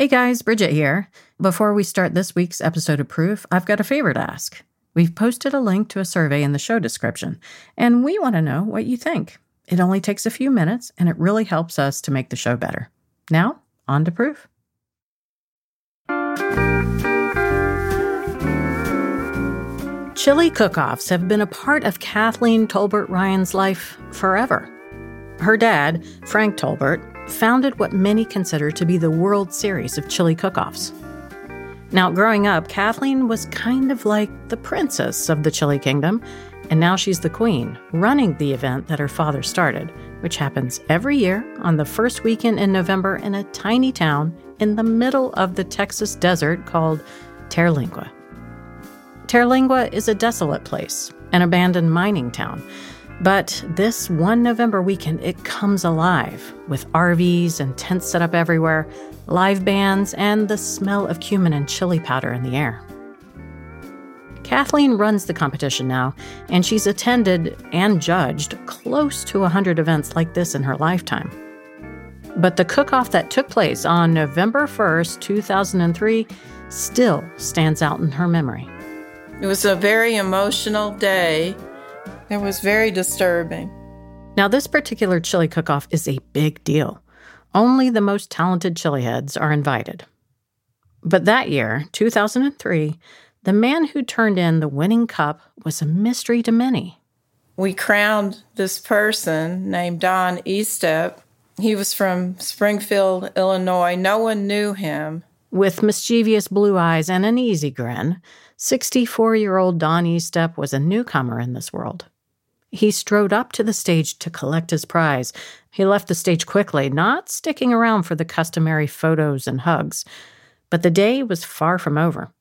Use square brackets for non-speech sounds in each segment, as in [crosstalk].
Hey guys, Bridget here. Before we start this week's episode of Proof, I've got a favor to ask. We've posted a link to a survey in the show description, and we want to know what you think. It only takes a few minutes, and it really helps us to make the show better. Now, on to Proof. Chili cook offs have been a part of Kathleen Tolbert Ryan's life forever. Her dad, Frank Tolbert, founded what many consider to be the World Series of chili cook offs. Now, growing up, Kathleen was kind of like the princess of the Chili Kingdom, and now she's the queen, running the event that her father started, which happens every year on the first weekend in November in a tiny town in the middle of the Texas desert called Terlingua. Terlingua is a desolate place, an abandoned mining town but this one November weekend, it comes alive with RVs and tents set up everywhere, live bands, and the smell of cumin and chili powder in the air. Kathleen runs the competition now, and she's attended and judged close to 100 events like this in her lifetime. But the cook off that took place on November 1st, 2003, still stands out in her memory. It was a very emotional day it was very disturbing. Now, this particular chili cook off is a big deal. Only the most talented chili heads are invited. But that year, 2003, the man who turned in the winning cup was a mystery to many. We crowned this person named Don Estep. He was from Springfield, Illinois. No one knew him. With mischievous blue eyes and an easy grin, 64 year old Don Estep was a newcomer in this world. He strode up to the stage to collect his prize. He left the stage quickly, not sticking around for the customary photos and hugs. But the day was far from over.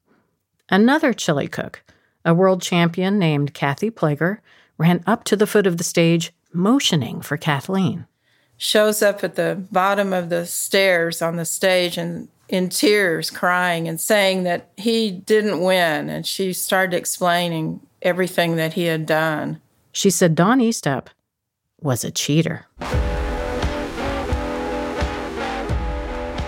Another chili cook, a world champion named Kathy Plager, ran up to the foot of the stage, motioning for Kathleen. Shows up at the bottom of the stairs on the stage and in tears, crying and saying that he didn't win. And she started explaining everything that he had done. She said Don Estep was a cheater.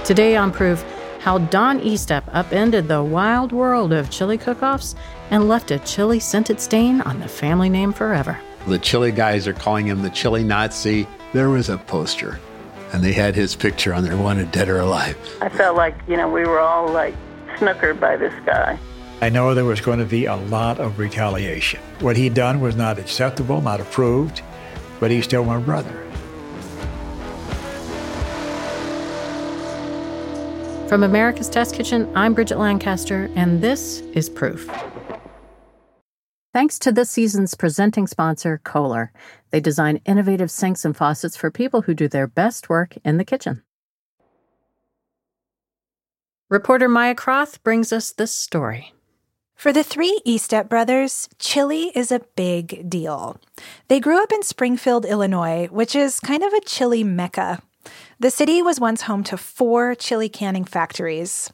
Today on Proof, how Don Estep upended the wild world of chili cook-offs and left a chili scented stain on the family name forever. The chili guys are calling him the chili Nazi. There was a poster, and they had his picture on there, wanted dead or alive. I felt like, you know, we were all like snookered by this guy. I know there was going to be a lot of retaliation. What he'd done was not acceptable, not approved, but he's still my brother. From America's Test Kitchen, I'm Bridget Lancaster, and this is Proof. Thanks to this season's presenting sponsor, Kohler. They design innovative sinks and faucets for people who do their best work in the kitchen. Reporter Maya Kroth brings us this story. For the three Estep brothers, chili is a big deal. They grew up in Springfield, Illinois, which is kind of a chili mecca. The city was once home to four chili canning factories.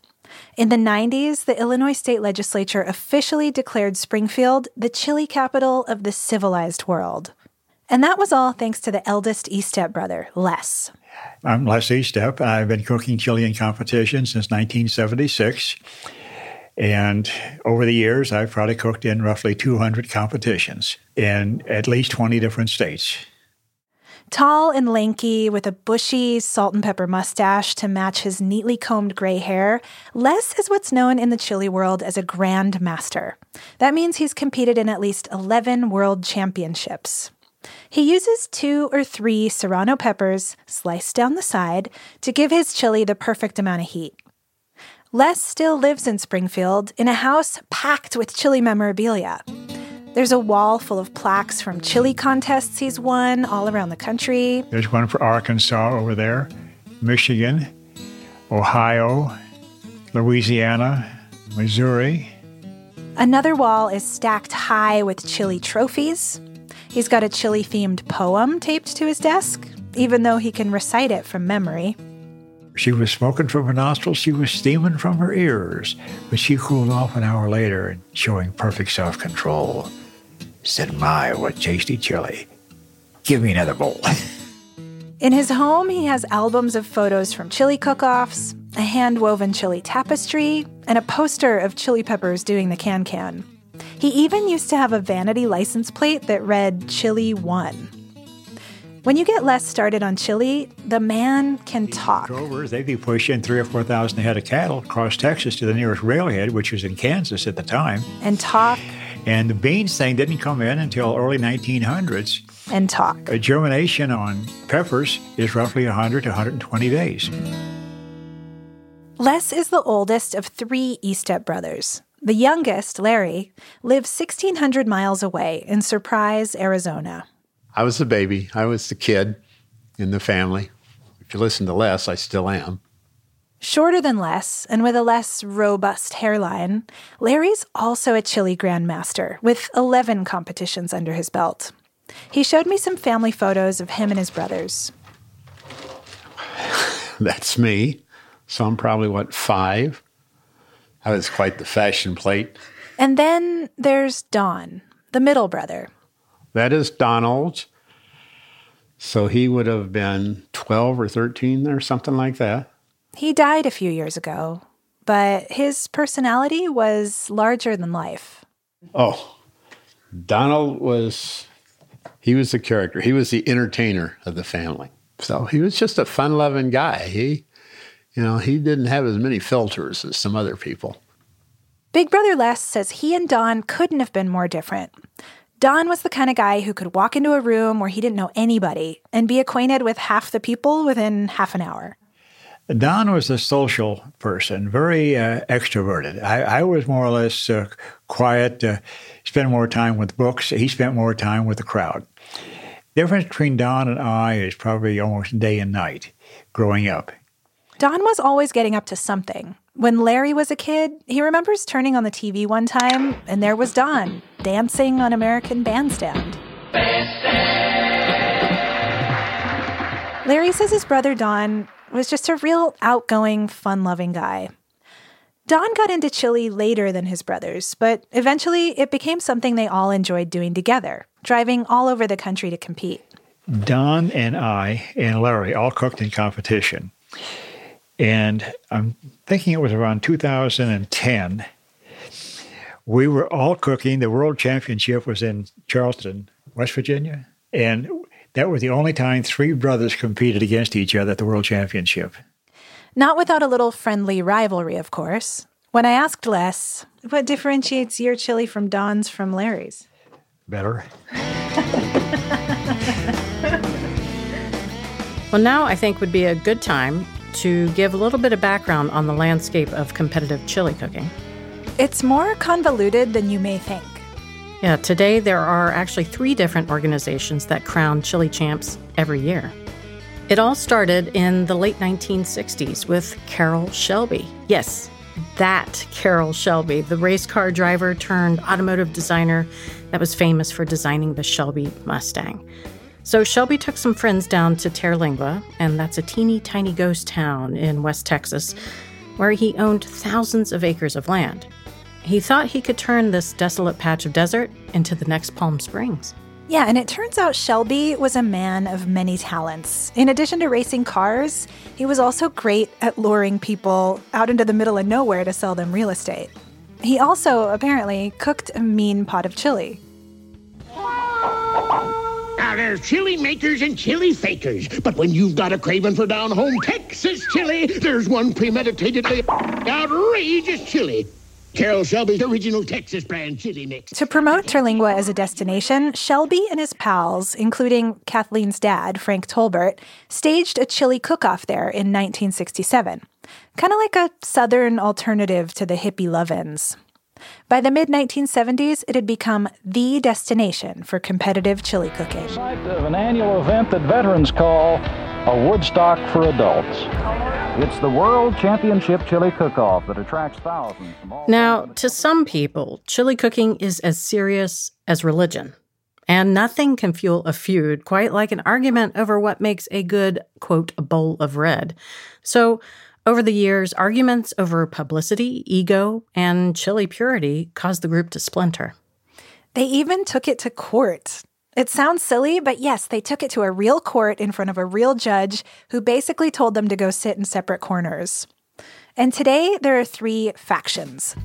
In the 90s, the Illinois state legislature officially declared Springfield the chili capital of the civilized world. And that was all thanks to the eldest Estep brother, Les. I'm Les Estep. I've been cooking chili in competition since 1976. And over the years, I've probably cooked in roughly 200 competitions in at least 20 different states. Tall and lanky, with a bushy salt and pepper mustache to match his neatly combed gray hair, Les is what's known in the chili world as a Grand Master. That means he's competed in at least 11 world championships. He uses two or three serrano peppers sliced down the side to give his chili the perfect amount of heat. Les still lives in Springfield in a house packed with chili memorabilia. There's a wall full of plaques from chili contests he's won all around the country. There's one for Arkansas over there, Michigan, Ohio, Louisiana, Missouri. Another wall is stacked high with chili trophies. He's got a chili themed poem taped to his desk, even though he can recite it from memory. She was smoking from her nostrils, she was steaming from her ears, but she cooled off an hour later and showing perfect self control. Said, My, what tasty chili. Give me another bowl. [laughs] In his home, he has albums of photos from chili cook offs, a hand woven chili tapestry, and a poster of chili peppers doing the can can. He even used to have a vanity license plate that read Chili 1. When you get Les started on chili, the man can talk. Drovers, they'd be pushing three or 4,000 head of cattle across Texas to the nearest railhead, which was in Kansas at the time. And talk. And the beans thing didn't come in until early 1900s. And talk. A germination on peppers is roughly 100 to 120 days. Les is the oldest of three Estep brothers. The youngest, Larry, lives 1,600 miles away in Surprise, Arizona. I was the baby. I was the kid in the family. If you listen to Les, I still am. Shorter than Les and with a less robust hairline, Larry's also a chili grandmaster with 11 competitions under his belt. He showed me some family photos of him and his brothers. [laughs] That's me. So I'm probably, what, five? That was quite the fashion plate. And then there's Don, the middle brother. That is Donald. So he would have been 12 or 13 or something like that. He died a few years ago, but his personality was larger than life. Oh, Donald was, he was the character. He was the entertainer of the family. So he was just a fun loving guy. He, you know, he didn't have as many filters as some other people. Big Brother Les says he and Don couldn't have been more different. Don was the kind of guy who could walk into a room where he didn't know anybody and be acquainted with half the people within half an hour. Don was a social person, very uh, extroverted. I, I, was more or less uh, quiet, uh, spent more time with books. He spent more time with the crowd. difference between Don and I is probably almost day and night growing up. Don was always getting up to something. When Larry was a kid, he remembers turning on the TV one time and there was Don dancing on American Bandstand. Larry says his brother Don was just a real outgoing, fun loving guy. Don got into chili later than his brothers, but eventually it became something they all enjoyed doing together, driving all over the country to compete. Don and I and Larry all cooked in competition. And I'm thinking it was around 2010. We were all cooking. The World Championship was in Charleston, West Virginia. And that was the only time three brothers competed against each other at the World Championship. Not without a little friendly rivalry, of course. When I asked Les, what differentiates your chili from Don's from Larry's? Better. [laughs] well, now I think would be a good time to give a little bit of background on the landscape of competitive chili cooking. It's more convoluted than you may think. Yeah, today there are actually three different organizations that crown chili champs every year. It all started in the late 1960s with Carroll Shelby. Yes, that Carroll Shelby, the race car driver turned automotive designer that was famous for designing the Shelby Mustang. So Shelby took some friends down to Terlingua, and that's a teeny tiny ghost town in West Texas, where he owned thousands of acres of land. He thought he could turn this desolate patch of desert into the next Palm Springs. Yeah, and it turns out Shelby was a man of many talents. In addition to racing cars, he was also great at luring people out into the middle of nowhere to sell them real estate. He also, apparently, cooked a mean pot of chili. Now, there's chili makers and chili fakers, but when you've got a craving for down home Texas chili, there's one premeditatedly outrageous chili. Carroll Shelby's original Texas brand chili mix. To promote Terlingua as a destination, Shelby and his pals, including Kathleen's dad, Frank Tolbert, staged a chili cook-off there in 1967. Kind of like a southern alternative to the hippie love-ins. By the mid 1970s, it had become the destination for competitive chili cooking. Site of an annual event that veterans call a Woodstock for adults. It's the World Championship Chili Cook-Off that attracts thousands. now, to some people, chili cooking is as serious as religion. And nothing can fuel a feud quite like an argument over what makes a good, quote, bowl of red. So, over the years, arguments over publicity, ego, and chili purity caused the group to splinter. They even took it to court. It sounds silly, but yes, they took it to a real court in front of a real judge who basically told them to go sit in separate corners. And today there are three factions.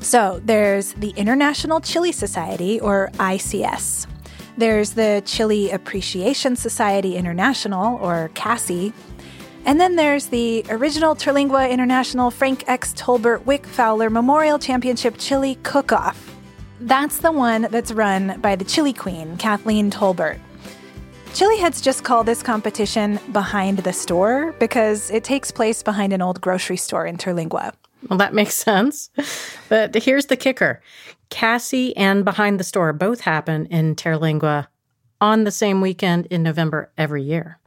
So there's the International Chili Society, or ICS. There's the Chili Appreciation Society International, or CASI. And then there's the original Terlingua International Frank X. Tolbert Wick Fowler Memorial Championship Chili Cook Off. That's the one that's run by the chili queen, Kathleen Tolbert. Chili Heads just call this competition Behind the Store because it takes place behind an old grocery store in Terlingua. Well, that makes [laughs] sense. But here's the kicker CASI and Behind the Store both happen in Terlingua on the same weekend in November every year.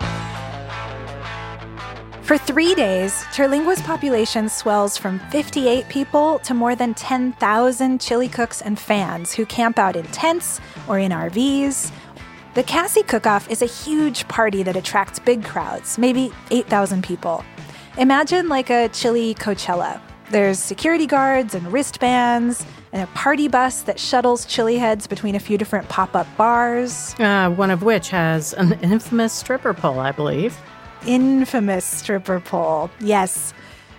For three days, Terlingua's population swells from 58 people to more than 10,000 chili cooks and fans who camp out in tents or in RVs. The CASI Cook-Off is a huge party that attracts big crowds, maybe 8,000 people. Imagine like a chili Coachella. There's security guards and wristbands, and a party bus that shuttles chili heads between a few different pop up bars. Uh, one of which has an infamous stripper pole, I believe infamous stripper pole. Yes.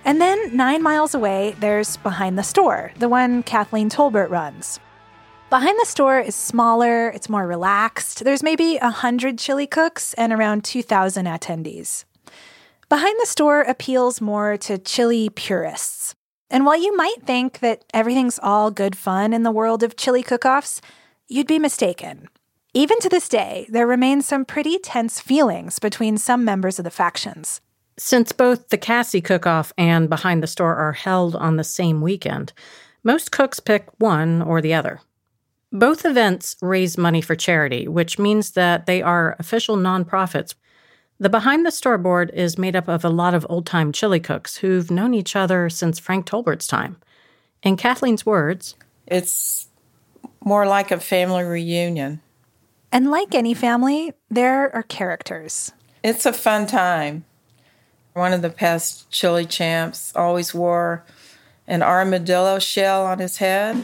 And then nine miles away, there's Behind the Store, the one Kathleen Tolbert runs. Behind the Store is smaller, it's more relaxed. There's maybe 100 chili cooks and around 2,000 attendees. Behind the Store appeals more to chili purists. And while you might think that everything's all good fun in the world of chili cook offs, you'd be mistaken. Even to this day, there remain some pretty tense feelings between some members of the factions. Since both the CASI cook off and Behind the Store are held on the same weekend, most cooks pick one or the other. Both events raise money for charity, which means that they are official nonprofits. The Behind the Store board is made up of a lot of old time chili cooks who've known each other since Frank Tolbert's time. In Kathleen's words, it's more like a family reunion. And like any family, there are characters. It's a fun time. One of the past chili champs always wore an armadillo shell on his head.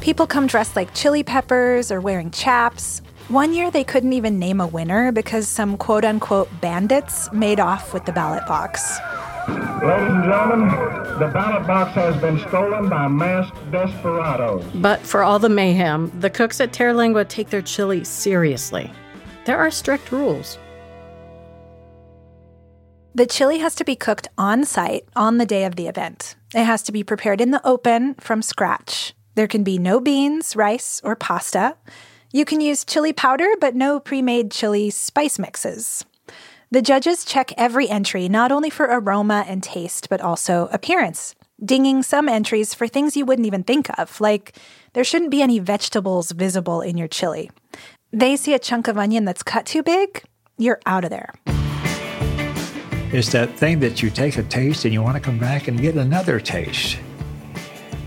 People come dressed like chili peppers or wearing chaps. One year they couldn't even name a winner because some quote unquote bandits made off with the ballot box. Ladies and gentlemen, the ballot box has been stolen by masked desperados. But for all the mayhem, the cooks at Terlingua take their chili seriously. There are strict rules. The chili has to be cooked on site on the day of the event. It has to be prepared in the open from scratch. There can be no beans, rice, or pasta. You can use chili powder, but no pre made chili spice mixes. The judges check every entry not only for aroma and taste, but also appearance, dinging some entries for things you wouldn't even think of, like there shouldn't be any vegetables visible in your chili. They see a chunk of onion that's cut too big, you're out of there. It's that thing that you take a taste and you want to come back and get another taste.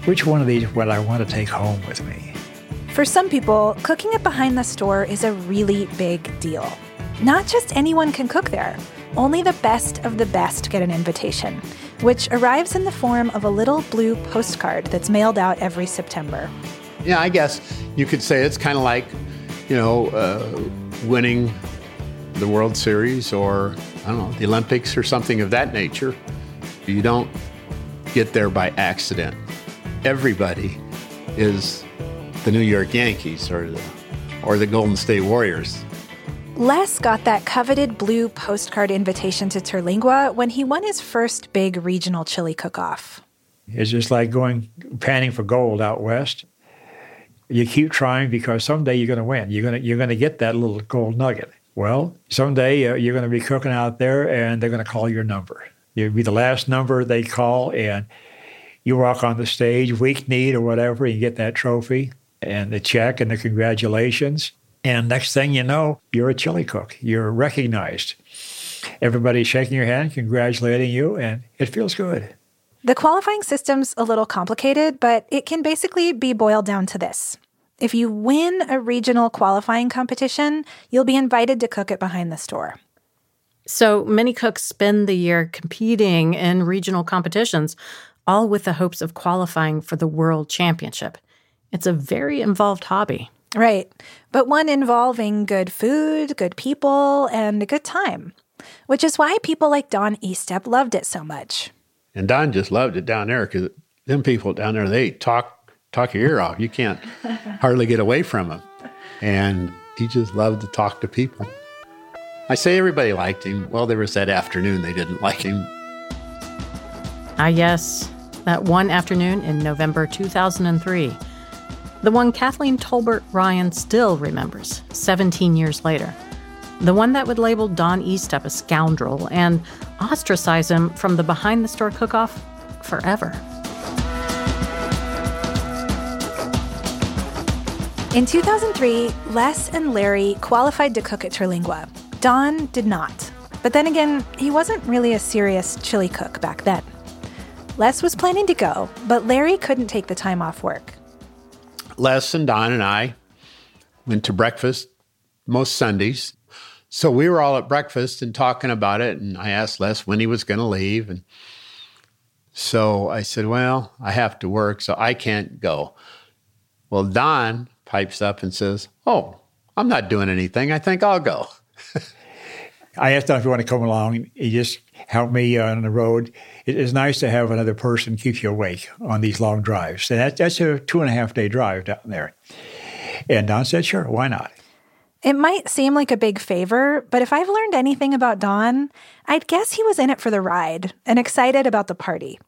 Which one of these would I want to take home with me? For some people, cooking it behind the store is a really big deal. Not just anyone can cook there. Only the best of the best get an invitation, which arrives in the form of a little blue postcard that's mailed out every September. Yeah, I guess you could say it's kind of like, you know, uh, winning the World Series or, I don't know, the Olympics or something of that nature. You don't get there by accident. Everybody is the New York Yankees or the, or the Golden State Warriors. Les got that coveted blue postcard invitation to Terlingua when he won his first big regional chili cook off. It's just like going panning for gold out west. You keep trying because someday you're going to win. You're going to you're going to get that little gold nugget. Well, someday uh, you're going to be cooking out there, and they're going to call your number. You'll be the last number they call, and you walk on the stage, weak kneed or whatever, and you get that trophy and the check and the congratulations. And next thing you know, you're a chili cook. You're recognized. Everybody's shaking your hand, congratulating you, and it feels good. The qualifying system's a little complicated, but it can basically be boiled down to this. If you win a regional qualifying competition, you'll be invited to cook it behind the store. So many cooks spend the year competing in regional competitions, all with the hopes of qualifying for the World Championship. It's a very involved hobby. Right. But one involving good food, good people, and a good time. which is why people like Don Estep loved it so much. And Don just loved it down there because them people down there, they talk talk your ear off. You can't [laughs] hardly get away from them. And he just loved to talk to people. I say everybody liked him. Well, there was that afternoon they didn't like him. Ah, yes, that one afternoon in November 2003. The one Kathleen Tolbert Ryan still remembers 17 years later. The one that would label Don Estep a scoundrel and ostracize him from the behind the store cook off forever. In 2003, Les and Larry qualified to cook at Terlingua. Don did not. But then again, he wasn't really a serious chili cook back then. Les was planning to go, but Larry couldn't take the time off work. Les and Don and I went to breakfast most Sundays. So we were all at breakfast and talking about it. And I asked Les when he was going to leave. And so I said, Well, I have to work, so I can't go. Well, Don pipes up and says, Oh, I'm not doing anything. I think I'll go. [laughs] I asked him if he wanted to come along. He just helped me on the road. It is nice to have another person keep you awake on these long drives. And that, that's a two and a half day drive down there. And Don said, sure, why not? It might seem like a big favor, but if I've learned anything about Don, I'd guess he was in it for the ride and excited about the party.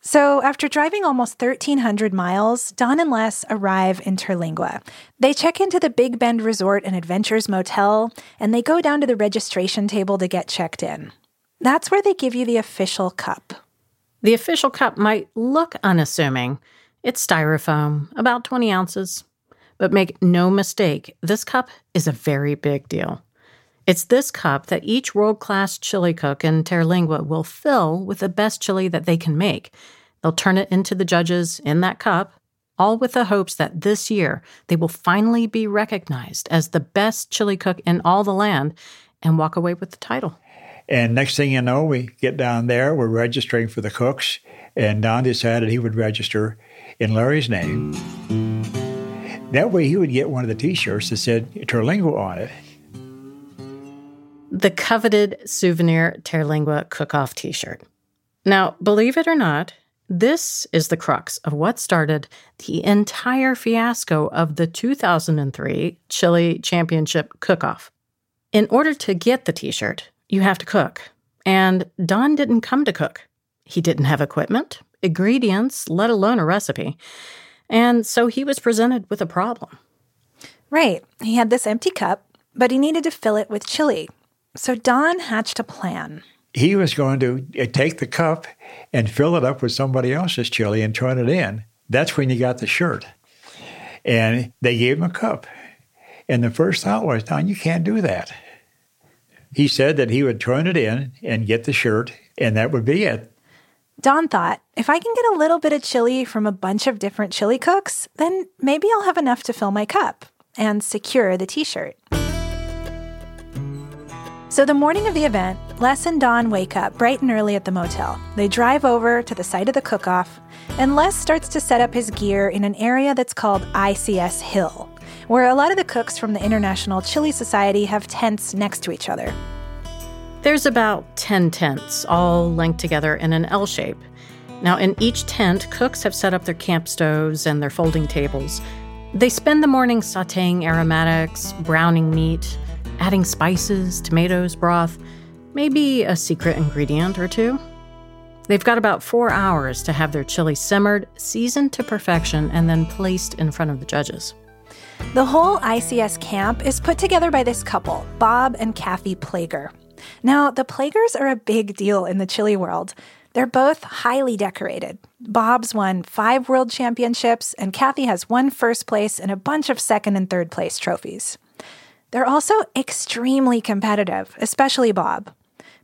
So, after driving almost 1,300 miles, Don and Les arrive in Terlingua. They check into the Big Bend Resort and Adventures Motel, and they go down to the registration table to get checked in. That's where they give you the official cup. The official cup might look unassuming. It's styrofoam, about 20 ounces. But make no mistake, this cup is a very big deal. It's this cup that each world class chili cook in Terlingua will fill with the best chili that they can make. They'll turn it into the judges in that cup, all with the hopes that this year they will finally be recognized as the best chili cook in all the land and walk away with the title. And next thing you know, we get down there, we're registering for the cooks, and Don decided he would register in Larry's name. That way he would get one of the t shirts that said Terlingua on it the coveted souvenir Terlingua cook-off t-shirt. Now, believe it or not, this is the crux of what started the entire fiasco of the 2003 Chili Championship cook-off. In order to get the t-shirt, you have to cook. And Don didn't come to cook. He didn't have equipment, ingredients, let alone a recipe. And so he was presented with a problem. Right. He had this empty cup, but he needed to fill it with chili, so Don hatched a plan. He was going to uh, take the cup and fill it up with somebody else's chili and turn it in. That's when he got the shirt. And they gave him a cup. And the first thought was, Don, you can't do that. He said that he would turn it in and get the shirt, and that would be it. Don thought, if I can get a little bit of chili from a bunch of different chili cooks, then maybe I'll have enough to fill my cup and secure the t shirt. So, the morning of the event, Les and Don wake up bright and early at the motel. They drive over to the site of the cook off, and Les starts to set up his gear in an area that's called ICS Hill, where a lot of the cooks from the International Chili Society have tents next to each other. There's about 10 tents, all linked together in an L shape. Now, in each tent, cooks have set up their camp stoves and their folding tables. They spend the morning sauteing aromatics, browning meat, adding spices, tomatoes, broth, maybe a secret ingredient or two. They've got about four hours to have their chili simmered, seasoned to perfection, and then placed in front of the judges. The whole ICS camp is put together by this couple, Bob and Kathy Plager. Now, the Plagers are a big deal in the chili world. They're both highly decorated. Bob's won five world championships, and Kathy has one first place and a bunch of second and third place trophies. They're also extremely competitive, especially Bob.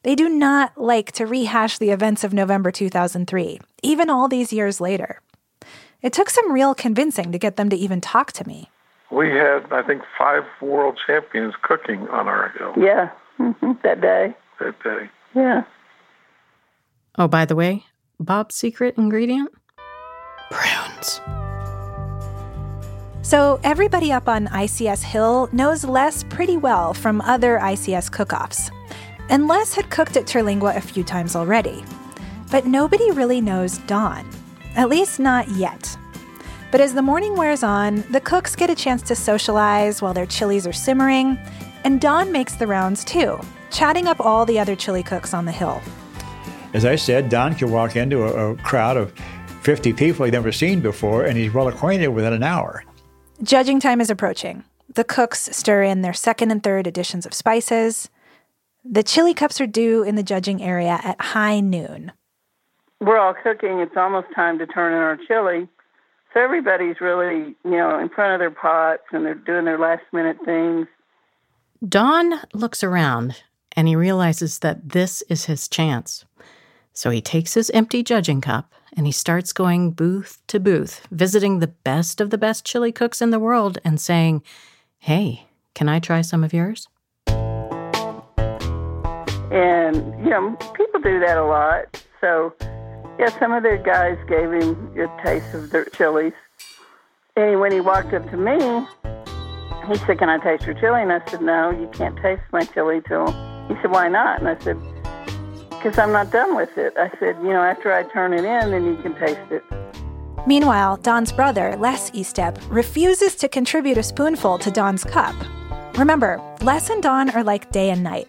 They do not like to rehash the events of November 2003, even all these years later. It took some real convincing to get them to even talk to me. We had, I think, five world champions cooking on our hill. Yeah, mm-hmm. that day. That day. Yeah. Oh, by the way, Bob's secret ingredient? Prunes. So, everybody up on ICS Hill knows Les pretty well from other ICS cook offs. And Les had cooked at Terlingua a few times already. But nobody really knows Don. At least not yet. But as the morning wears on, the cooks get a chance to socialize while their chilies are simmering, and Don makes the rounds too, chatting up all the other chili cooks on the hill. As I said, Don can walk into a, a crowd of 50 people he'd never seen before, and he's well acquainted within an hour. Judging time is approaching. The cooks stir in their second and third additions of spices. The chili cups are due in the judging area at high noon. We're all cooking. It's almost time to turn in our chili. So everybody's really, you know, in front of their pots and they're doing their last minute things. Don looks around and he realizes that this is his chance. So he takes his empty judging cup and he starts going booth to booth, visiting the best of the best chili cooks in the world and saying, Hey, can I try some of yours? And, you know, people do that a lot. So, yeah, some of their guys gave him a taste of their chilies. And when he walked up to me, he said, Can I taste your chili? And I said, No, you can't taste my chili till. He said, Why not? And I said, Because I'm not done with it. I said, You know, after I turn it in, then you can taste it. Meanwhile, Don's brother, Les Estep, refuses to contribute a spoonful to Don's cup. Remember, Les and Don are like day and night.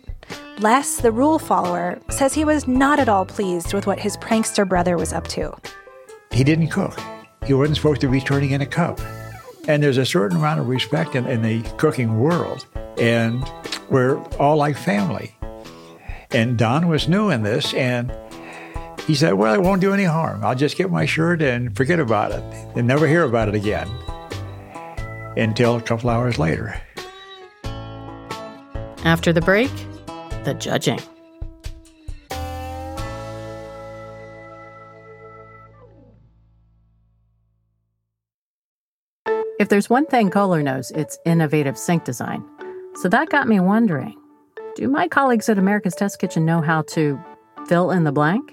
Les, the rule follower, says he was not at all pleased with what his prankster brother was up to. He didn't cook. He wasn't supposed to be turning in a cup. And there's a certain amount of respect in, in the cooking world, and we're all like family. And Don was new in this, and he said, Well, it won't do any harm. I'll just get my shirt and forget about it and never hear about it again. Until a couple hours later. After the break, the judging. If there's one thing Kohler knows, it's innovative sink design. So that got me wondering do my colleagues at America's Test Kitchen know how to fill in the blank?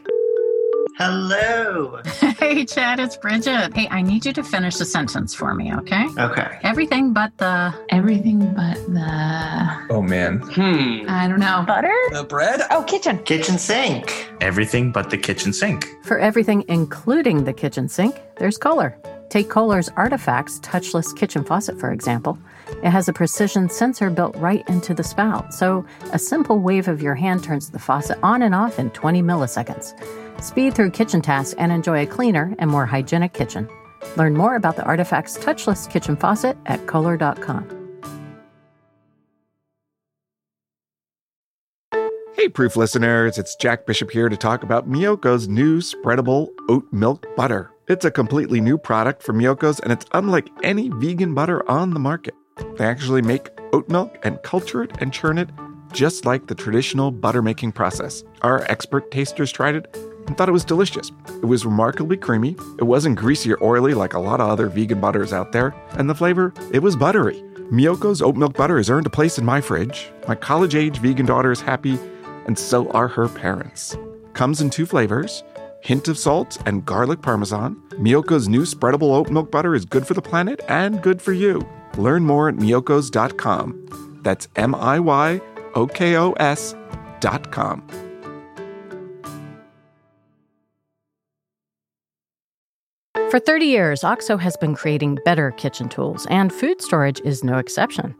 Hello. [laughs] Hey, Chad, it's Bridget. Hey, I need you to finish the sentence for me, okay? Okay. Everything but the. Everything but the. Oh man. Hmm. I don't know. Butter? The bread? Oh, kitchen. Kitchen sink. Everything but the kitchen sink. For everything, including the kitchen sink, there's Kohler. Take Kohler's Artifacts touchless kitchen faucet, for example. It has a precision sensor built right into the spout, so a simple wave of your hand turns the faucet on and off in 20 milliseconds. Speed through kitchen tasks and enjoy a cleaner and more hygienic kitchen. Learn more about the Artifacts touchless kitchen faucet at Kohler.com. Hey, proof listeners, it's Jack Bishop here to talk about Miyoko's new spreadable oat milk butter. It's a completely new product from Miyoko's, and it's unlike any vegan butter on the market. They actually make oat milk and culture it and churn it just like the traditional butter making process. Our expert tasters tried it and thought it was delicious. It was remarkably creamy, it wasn't greasy or oily like a lot of other vegan butters out there, and the flavor, it was buttery. Miyoko's oat milk butter has earned a place in my fridge. My college age vegan daughter is happy, and so are her parents. Comes in two flavors hint of salt and garlic parmesan. Miyoko's new spreadable oat milk butter is good for the planet and good for you. Learn more at miyokos.com. That's M I Y O K O S.com. For 30 years, OXO has been creating better kitchen tools, and food storage is no exception.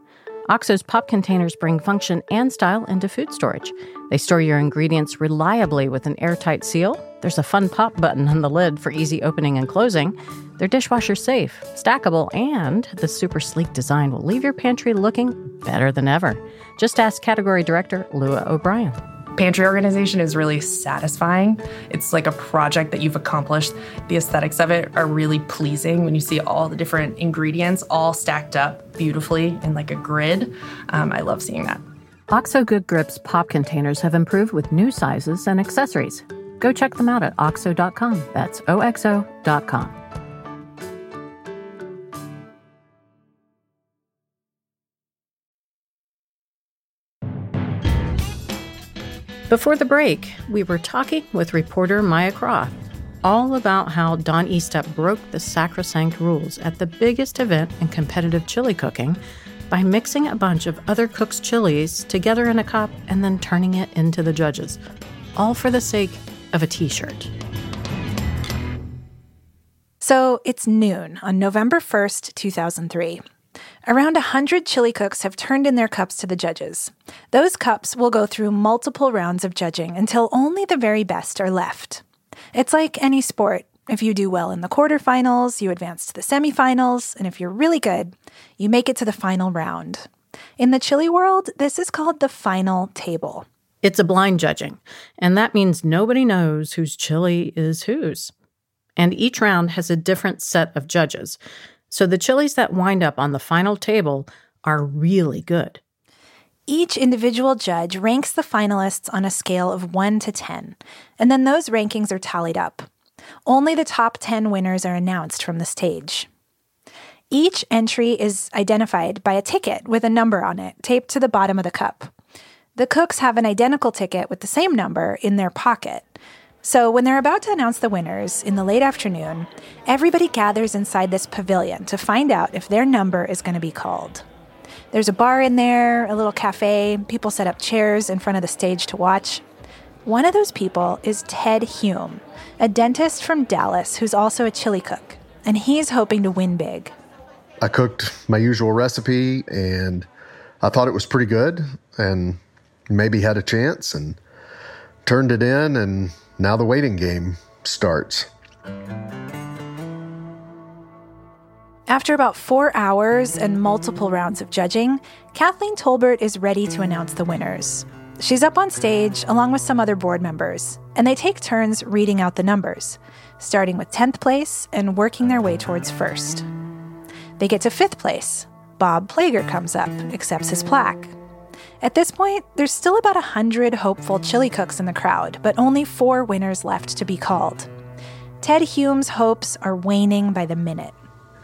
OXO's pop containers bring function and style into food storage. They store your ingredients reliably with an airtight seal. There's a fun pop button on the lid for easy opening and closing. They're dishwasher safe, stackable, and the super sleek design will leave your pantry looking better than ever. Just ask category director Lua O'Brien. Pantry organization is really satisfying. It's like a project that you've accomplished. The aesthetics of it are really pleasing when you see all the different ingredients all stacked up beautifully in like a grid. Um, I love seeing that. OXO Good Grips pop containers have improved with new sizes and accessories. Go check them out at oxo.com. That's oxo.com. Before the break, we were talking with reporter Maya Kroth all about how Don Estep broke the sacrosanct rules at the biggest event in competitive chili cooking by mixing a bunch of other cooks' chilies together in a cup and then turning it into the judges, all for the sake of a t shirt. So it's noon on November 1st, 2003. Around 100 chili cooks have turned in their cups to the judges. Those cups will go through multiple rounds of judging until only the very best are left. It's like any sport. If you do well in the quarterfinals, you advance to the semifinals, and if you're really good, you make it to the final round. In the chili world, this is called the final table. It's a blind judging, and that means nobody knows whose chili is whose. And each round has a different set of judges. So the chilies that wind up on the final table are really good. Each individual judge ranks the finalists on a scale of 1 to 10, and then those rankings are tallied up. Only the top 10 winners are announced from the stage. Each entry is identified by a ticket with a number on it taped to the bottom of the cup. The cooks have an identical ticket with the same number in their pocket. So, when they're about to announce the winners in the late afternoon, everybody gathers inside this pavilion to find out if their number is going to be called. There's a bar in there, a little cafe, people set up chairs in front of the stage to watch. One of those people is Ted Hume, a dentist from Dallas who's also a chili cook, and he's hoping to win big. I cooked my usual recipe and I thought it was pretty good and maybe had a chance and turned it in and now the waiting game starts. After about four hours and multiple rounds of judging, Kathleen Tolbert is ready to announce the winners. She's up on stage along with some other board members, and they take turns reading out the numbers, starting with 10th place and working their way towards first. They get to fifth place. Bob Plager comes up, accepts his plaque. At this point, there's still about 100 hopeful chili cooks in the crowd, but only four winners left to be called. Ted Hume's hopes are waning by the minute.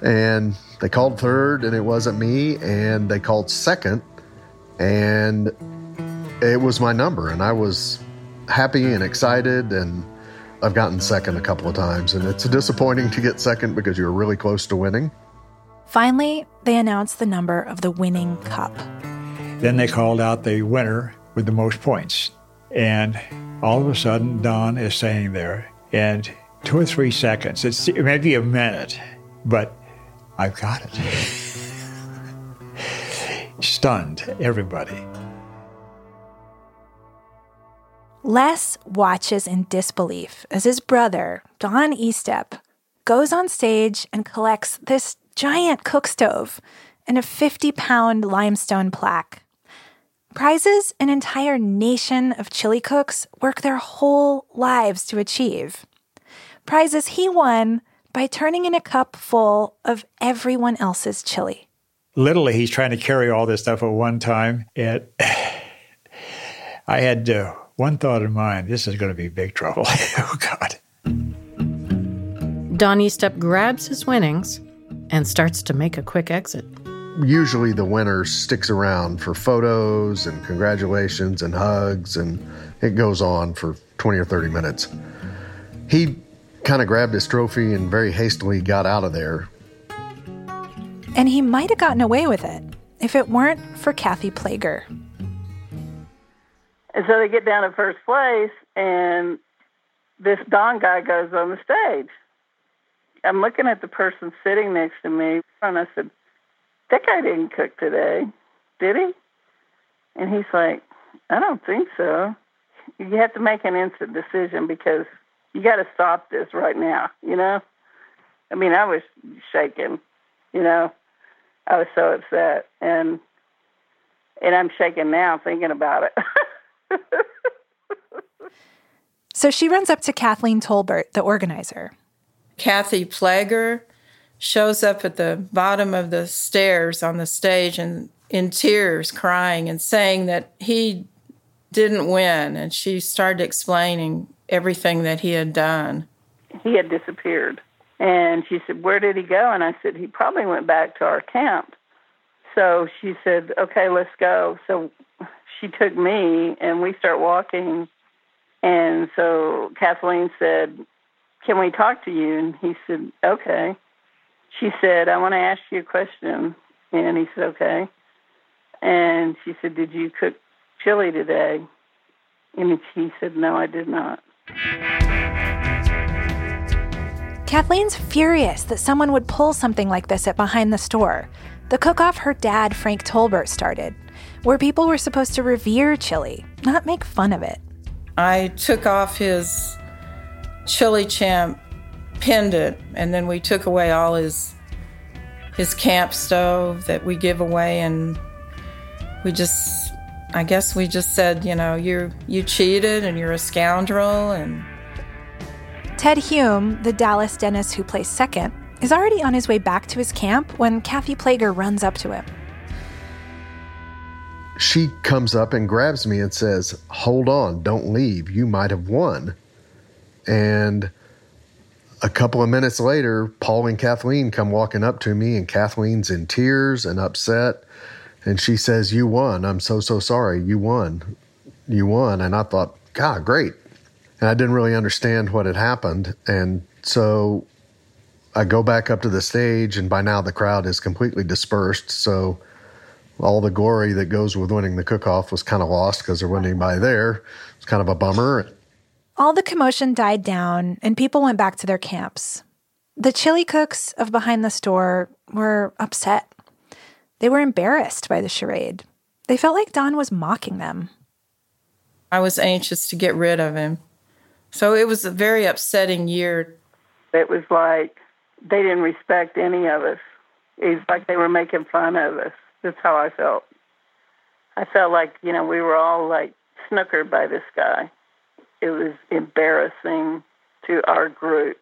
And they called third, and it wasn't me, and they called second, and it was my number, and I was happy and excited, and I've gotten second a couple of times, and it's disappointing to get second because you're really close to winning. Finally, they announced the number of the winning cup. Then they called out the winner with the most points. And all of a sudden, Don is saying there, and two or three seconds, it's maybe a minute, but I've got it. [laughs] Stunned everybody. Les watches in disbelief as his brother, Don Estep, goes on stage and collects this giant cook stove and a 50 pound limestone plaque. Prizes an entire nation of chili cooks work their whole lives to achieve. Prizes he won by turning in a cup full of everyone else's chili. Literally, he's trying to carry all this stuff at one time. And [sighs] I had uh, one thought in mind this is going to be big trouble. [laughs] oh, God. Don Estep grabs his winnings and starts to make a quick exit usually the winner sticks around for photos and congratulations and hugs, and it goes on for 20 or 30 minutes. He kind of grabbed his trophy and very hastily got out of there. And he might have gotten away with it if it weren't for Kathy Plager. And so they get down to first place, and this Don guy goes on the stage. I'm looking at the person sitting next to me, and I said, that guy didn't cook today, did he? And he's like, I don't think so. You have to make an instant decision because you got to stop this right now, you know? I mean, I was shaking, you know? I was so upset and and I'm shaking now thinking about it. [laughs] so she runs up to Kathleen Tolbert, the organizer. Kathy Plager shows up at the bottom of the stairs on the stage and in tears crying and saying that he didn't win. And she started explaining everything that he had done. He had disappeared. And she said where did he go? And i said he probably went back to our camp. So she said okay let's go. So she took me and we start walking. And so kathleen said can we talk to you? And he said okay she said, I want to ask you a question. And he said, okay. And she said, Did you cook chili today? And he said, No, I did not. Kathleen's furious that someone would pull something like this at Behind the Store, the cook off her dad, Frank Tolbert, started, where people were supposed to revere chili, not make fun of it. I took off his chili champ pendant, and then we took away all his his camp stove that we give away, and we just, I guess we just said, you know, you you cheated and you're a scoundrel, and Ted Hume, the Dallas dentist who plays second, is already on his way back to his camp when Kathy Plager runs up to him. She comes up and grabs me and says, Hold on, don't leave. You might have won. And a couple of minutes later, Paul and Kathleen come walking up to me, and Kathleen's in tears and upset. And she says, You won. I'm so, so sorry. You won. You won. And I thought, God, great. And I didn't really understand what had happened. And so I go back up to the stage, and by now the crowd is completely dispersed. So all the glory that goes with winning the cook off was kind of lost because there wasn't anybody there. It's kind of a bummer. All the commotion died down, and people went back to their camps. The chili cooks of Behind the Store were upset. They were embarrassed by the charade. They felt like Don was mocking them. I was anxious to get rid of him. So it was a very upsetting year. It was like they didn't respect any of us. It's like they were making fun of us. That's how I felt. I felt like, you know, we were all like snookered by this guy. It was embarrassing to our group.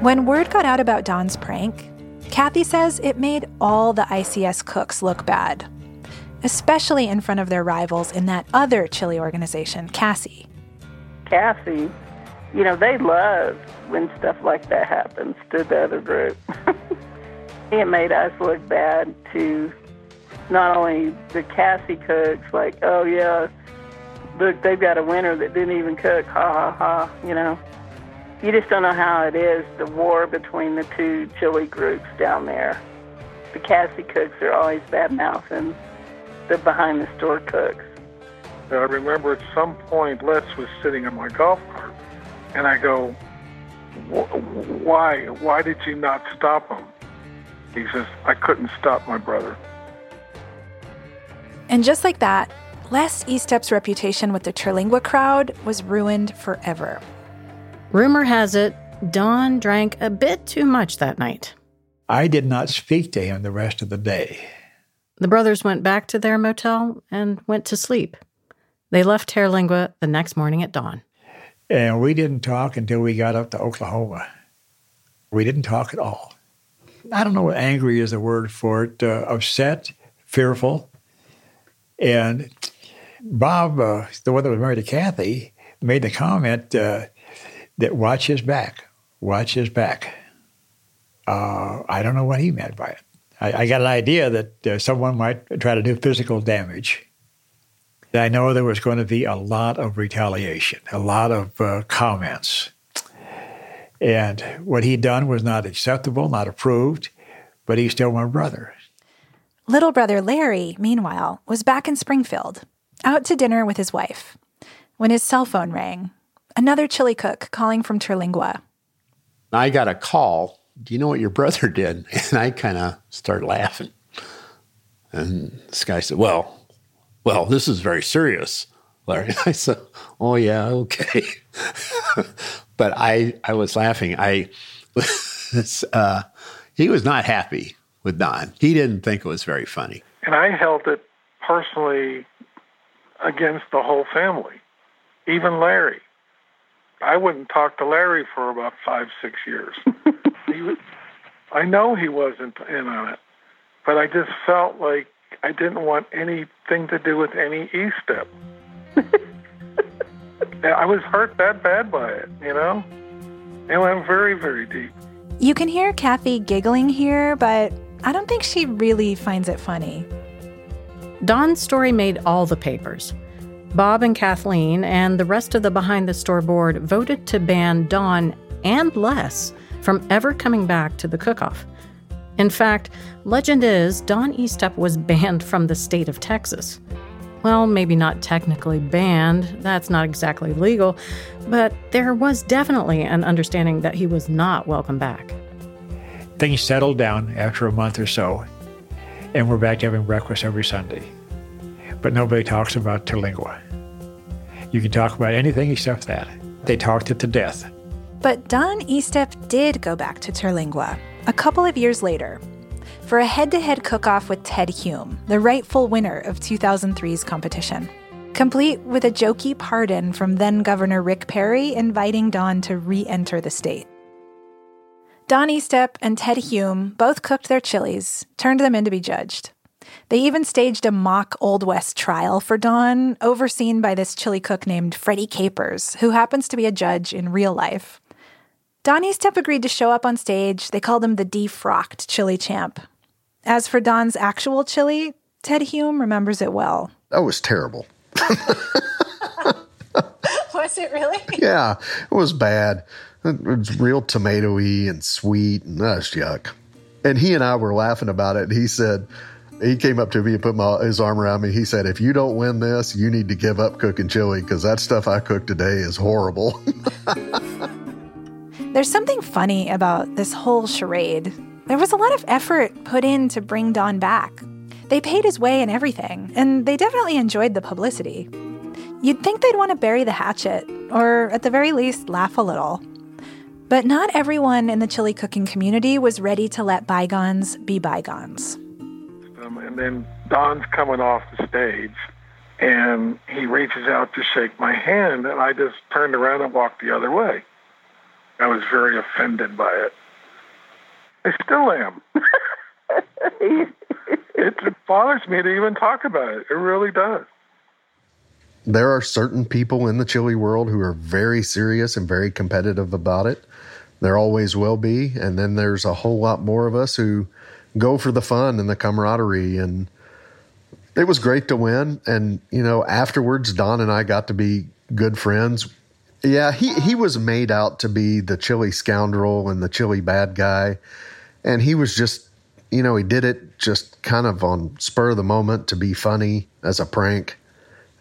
When word got out about Don's prank, Kathy says it made all the ICS cooks look bad especially in front of their rivals in that other chili organization, CASI. CASI, you know, they love when stuff like that happens to the other group. [laughs] it made us look bad to not only the CASI cooks, like, oh yeah, look, they've got a winner that didn't even cook, ha ha ha, you know. You just don't know how it is, the war between the two chili groups down there. The CASI cooks are always bad mouthing the behind the store cooks. I remember at some point Les was sitting in my golf cart, and I go, "Why? Why did you not stop him?" He says, "I couldn't stop my brother." And just like that, Les Estep's reputation with the Terlingua crowd was ruined forever. Rumor has it Don drank a bit too much that night. I did not speak to him the rest of the day. The brothers went back to their motel and went to sleep. They left Terlingua the next morning at dawn. And we didn't talk until we got up to Oklahoma. We didn't talk at all. I don't know what angry is the word for it, uh, upset, fearful. And Bob, uh, the one that was married to Kathy, made the comment uh, that watch his back, watch his back. Uh, I don't know what he meant by it. I, I got an idea that uh, someone might try to do physical damage. I know there was going to be a lot of retaliation, a lot of uh, comments. And what he'd done was not acceptable, not approved, but he's still my brother. Little brother Larry, meanwhile, was back in Springfield, out to dinner with his wife, when his cell phone rang. Another chili cook calling from Terlingua. I got a call do you know what your brother [laughs] did? And I kind of started laughing. And this guy said, well, well, this is very serious, Larry. [laughs] I said, oh, yeah, okay. [laughs] but I, I was laughing. I, uh, he was not happy with Don. He didn't think it was very funny. And I held it personally against the whole family, even Larry. I wouldn't talk to Larry for about five, six years. [laughs] he was, I know he wasn't in on it, but I just felt like I didn't want anything to do with any E step. [laughs] I was hurt that bad by it, you know? It went very, very deep. You can hear Kathy giggling here, but I don't think she really finds it funny. Don's story made all the papers. Bob and Kathleen and the rest of the Behind the Store board voted to ban Don and Les from ever coming back to the cook off. In fact, legend is Don Estep was banned from the state of Texas. Well, maybe not technically banned, that's not exactly legal, but there was definitely an understanding that he was not welcome back. Things settled down after a month or so, and we're back to having breakfast every Sunday. But nobody talks about Terlingua. You can talk about anything except that. They talked it to death. But Don Estep did go back to Terlingua a couple of years later for a head to head cook off with Ted Hume, the rightful winner of 2003's competition, complete with a jokey pardon from then Governor Rick Perry inviting Don to re enter the state. Don Estep and Ted Hume both cooked their chilies, turned them in to be judged. They even staged a mock Old West trial for Don, overseen by this chili cook named Freddie Capers, who happens to be a judge in real life. Don Estep agreed to show up on stage. They called him the defrocked chili champ, as for Don's actual chili, Ted Hume remembers it well. That was terrible. [laughs] was it really? Yeah, it was bad. It was real tomatoey and sweet, and that's yuck. And he and I were laughing about it. He said, he came up to me and put my, his arm around me. He said, If you don't win this, you need to give up cooking chili because that stuff I cooked today is horrible. [laughs] There's something funny about this whole charade. There was a lot of effort put in to bring Don back. They paid his way and everything, and they definitely enjoyed the publicity. You'd think they'd want to bury the hatchet, or at the very least, laugh a little. But not everyone in the chili cooking community was ready to let bygones be bygones. Um, and then Don's coming off the stage, and he reaches out to shake my hand, and I just turned around and walked the other way. I was very offended by it. I still am. it, [laughs] it bothers me to even talk about it. It really does. There are certain people in the chili world who are very serious and very competitive about it. There always will be. And then there's a whole lot more of us who go for the fun and the camaraderie. And it was great to win. And, you know, afterwards, Don and I got to be good friends. Yeah, he, he was made out to be the chili scoundrel and the chili bad guy. And he was just, you know, he did it just kind of on spur of the moment to be funny as a prank.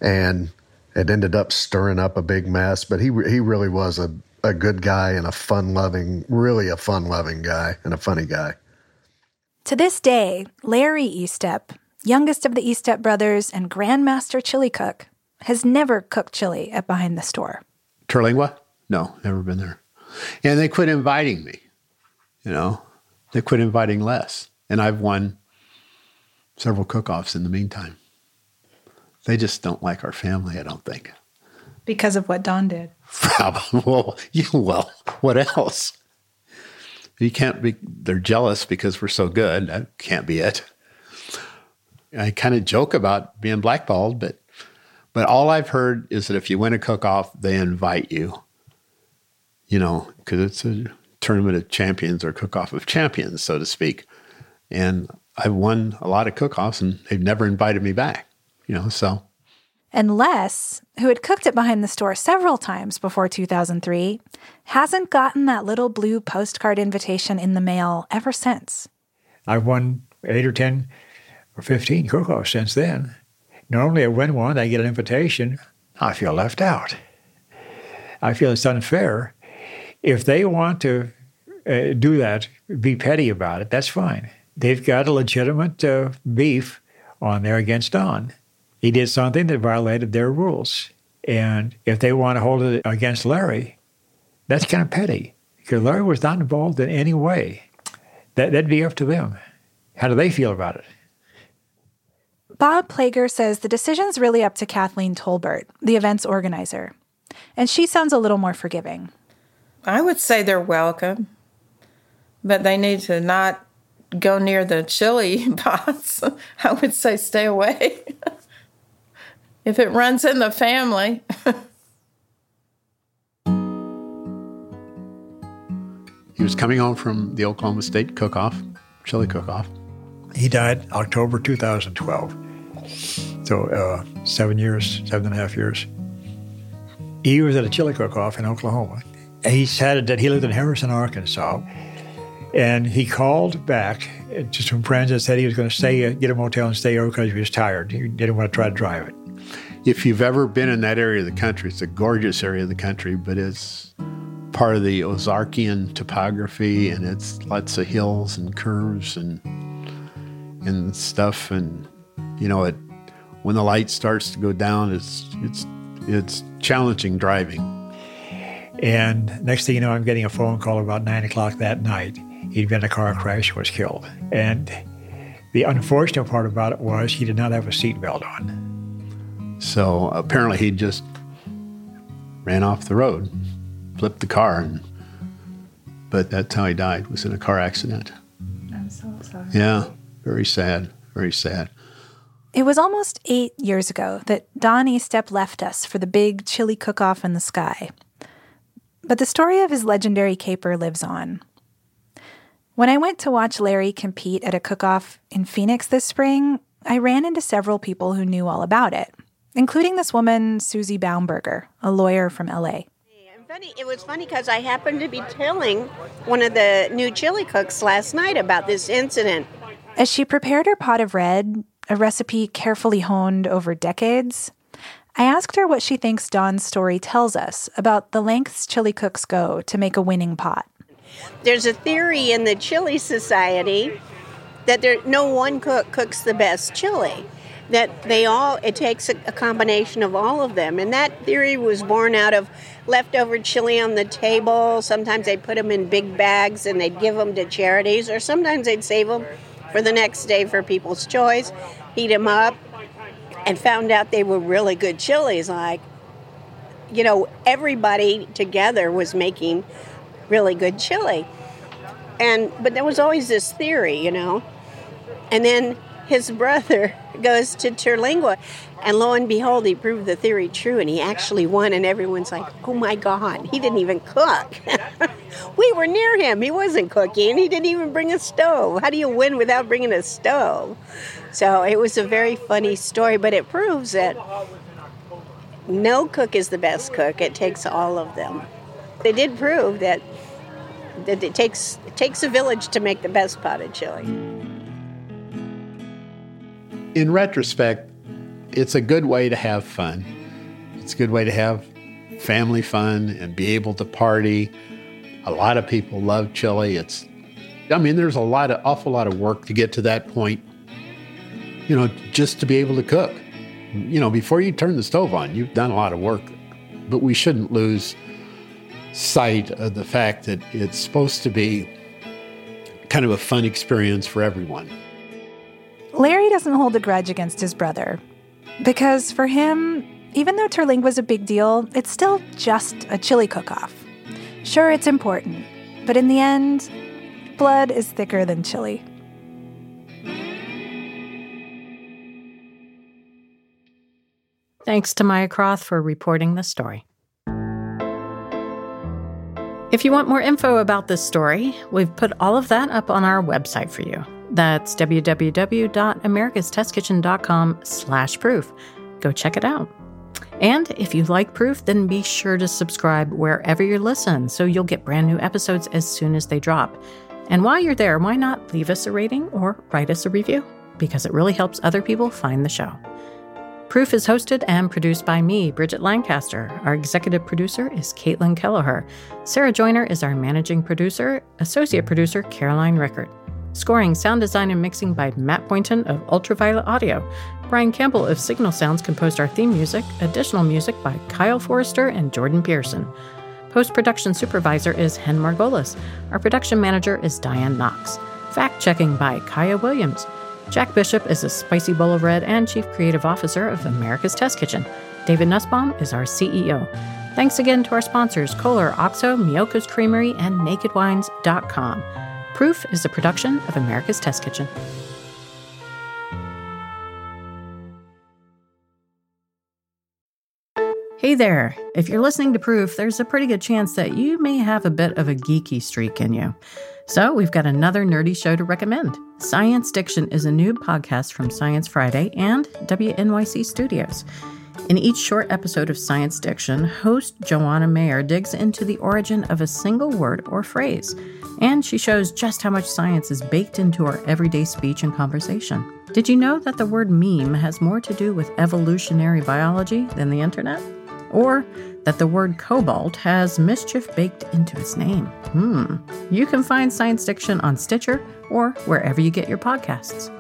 And it ended up stirring up a big mess. But he, he really was a, a good guy and a fun loving, really a fun loving guy and a funny guy. To this day, Larry Estep, youngest of the Estep brothers and grandmaster chili cook, has never cooked chili at Behind the Store. Terlingua? No, never been there. And they quit inviting me. You know, they quit inviting Les. And I've won several cook offs in the meantime. They just don't like our family, I don't think. Because of what Don did. [laughs] well, you, well, what else? You can't be, they're jealous because we're so good. That can't be it. I kind of joke about being blackballed, but but all I've heard is that if you win a cook off, they invite you. You know, because it's a tournament of champions or cook off of champions, so to speak. And I've won a lot of cook offs and they've never invited me back, you know, so. And Les, who had cooked it behind the store several times before 2003, hasn't gotten that little blue postcard invitation in the mail ever since. I've won eight or 10 or 15 cook offs since then. Normally, I win one, I get an invitation. I feel left out. I feel it's unfair. If they want to uh, do that, be petty about it, that's fine. They've got a legitimate uh, beef on there against Don. He did something that violated their rules. And if they want to hold it against Larry, that's kind of petty because Larry was not involved in any way. That, that'd be up to them. How do they feel about it? Bob Plager says the decision's really up to Kathleen Tolbert, the event's organizer. And she sounds a little more forgiving. I would say they're welcome, but they need to not go near the chili [laughs] pots. I would say stay away. [laughs] if it runs in the family. he was coming home from the Oklahoma State cook off, chili cook off. He died October 2012. So uh, seven years, seven and a half years. He was at a chili cook off in Oklahoma. He said that he lived in Harrison, Arkansas, And he called back just from friends and said he was going to stay, get a motel and stay over because he was tired. He didn't want to try to drive it. If you've ever been in that area of the country, it's a gorgeous area of the country, but it's part of the Ozarkian topography, and it's lots of hills and curves and and stuff. And you know, it when the light starts to go down, it's it's it's challenging driving. And next thing you know, I'm getting a phone call about nine o'clock that night. He'd been in a car crash, was killed, and the unfortunate part about it was he did not have a seatbelt on. So apparently he just ran off the road, flipped the car, and but that's how he died. Was in a car accident. I'm so sorry. Yeah, very sad. Very sad. It was almost eight years ago that Don Estep left us for the big chili cook off in the sky. But the story of his legendary caper lives on. When I went to watch Larry compete at a cook off in Phoenix this spring, I ran into several people who knew all about it including this woman, Susie Baumberger, a lawyer from LA. Funny, it was funny because I happened to be telling one of the new chili cooks last night about this incident. As she prepared her pot of red, a recipe carefully honed over decades, I asked her what she thinks Don's story tells us about the lengths chili cooks go to make a winning pot. There's a theory in the Chili Society that there, no one cook cooks the best chili that they all it takes a, a, combination of all of them. And that theory was born out of leftover chili on the table. Sometimes they'd put them in big bags and they'd give them to charities or sometimes they'd save them for the next day for people's choice heat them up and found out they were really good chilies like you know everybody together was making really good chili. And but there was always this theory you know? And then his brother [laughs] goes to Terlingua. And lo and behold, he proved the theory true and he actually won. And everyone's like, oh my God, he didn't even cook. [laughs] we were near him. He wasn't cooking. He didn't even bring a stove. How do you win without bringing a stove? So it was a very funny story, but it proves that no cook is the best cook. It takes all of them. They did prove that, it, takes, it takes a village to make the best potted chili in retrospect, it's a good way to have fun. It's a good way to have family fun and be able to party. A lot of people love chili. It's, I mean, there's a lot of awful lot of work to get to that point. You know, just to be able to cook. You know, before you turn the stove on, you've done a lot of work. But we shouldn't lose sight of the fact that it's supposed to be kind of a fun experience for everyone. Larry doesn't hold a grudge against his brother. Because for him, even though Terlingua was a big deal, it's still just a chili cook off. Sure, it's important, but in the end, blood is thicker than chili. Thanks to Maya Kroth for reporting the story. If you want more info about this story, we've put all of that up on our website for you. That's www.americastestkitchen.com slash proof. Go check it out. And if you like proof, then be sure to subscribe wherever you listen so you'll get brand new episodes as soon as they drop. And while you're there, why not leave us a rating or write us a review? Because it really helps other people find the show. Proof is hosted and produced by me, Bridget Lancaster. Our executive producer is Caitlin Kelleher. Sarah Joyner is our managing producer, associate producer Caroline Rickard. Scoring, sound design, and mixing by Matt Boynton of Ultraviolet Audio. Brian Campbell of Signal Sounds composed our theme music. Additional music by Kyle Forrester and Jordan Pearson. Post production supervisor is Hen Margolis. Our production manager is Diane Knox. Fact checking by Kaya Williams. Jack Bishop is a spicy bowl of red and chief creative officer of America's Test Kitchen. David Nussbaum is our CEO. Thanks again to our sponsors Kohler, OXO, Miyoko's Creamery, and NakedWines.com. Proof is a production of America's Test Kitchen. Hey there! If you're listening to Proof, there's a pretty good chance that you may have a bit of a geeky streak in you. So, we've got another nerdy show to recommend. Science Diction is a new podcast from Science Friday and WNYC Studios. In each short episode of Science Diction, host Johanna Mayer digs into the origin of a single word or phrase, and she shows just how much science is baked into our everyday speech and conversation. Did you know that the word meme has more to do with evolutionary biology than the internet? Or that the word cobalt has mischief baked into its name? Hmm. You can find Science Diction on Stitcher or wherever you get your podcasts.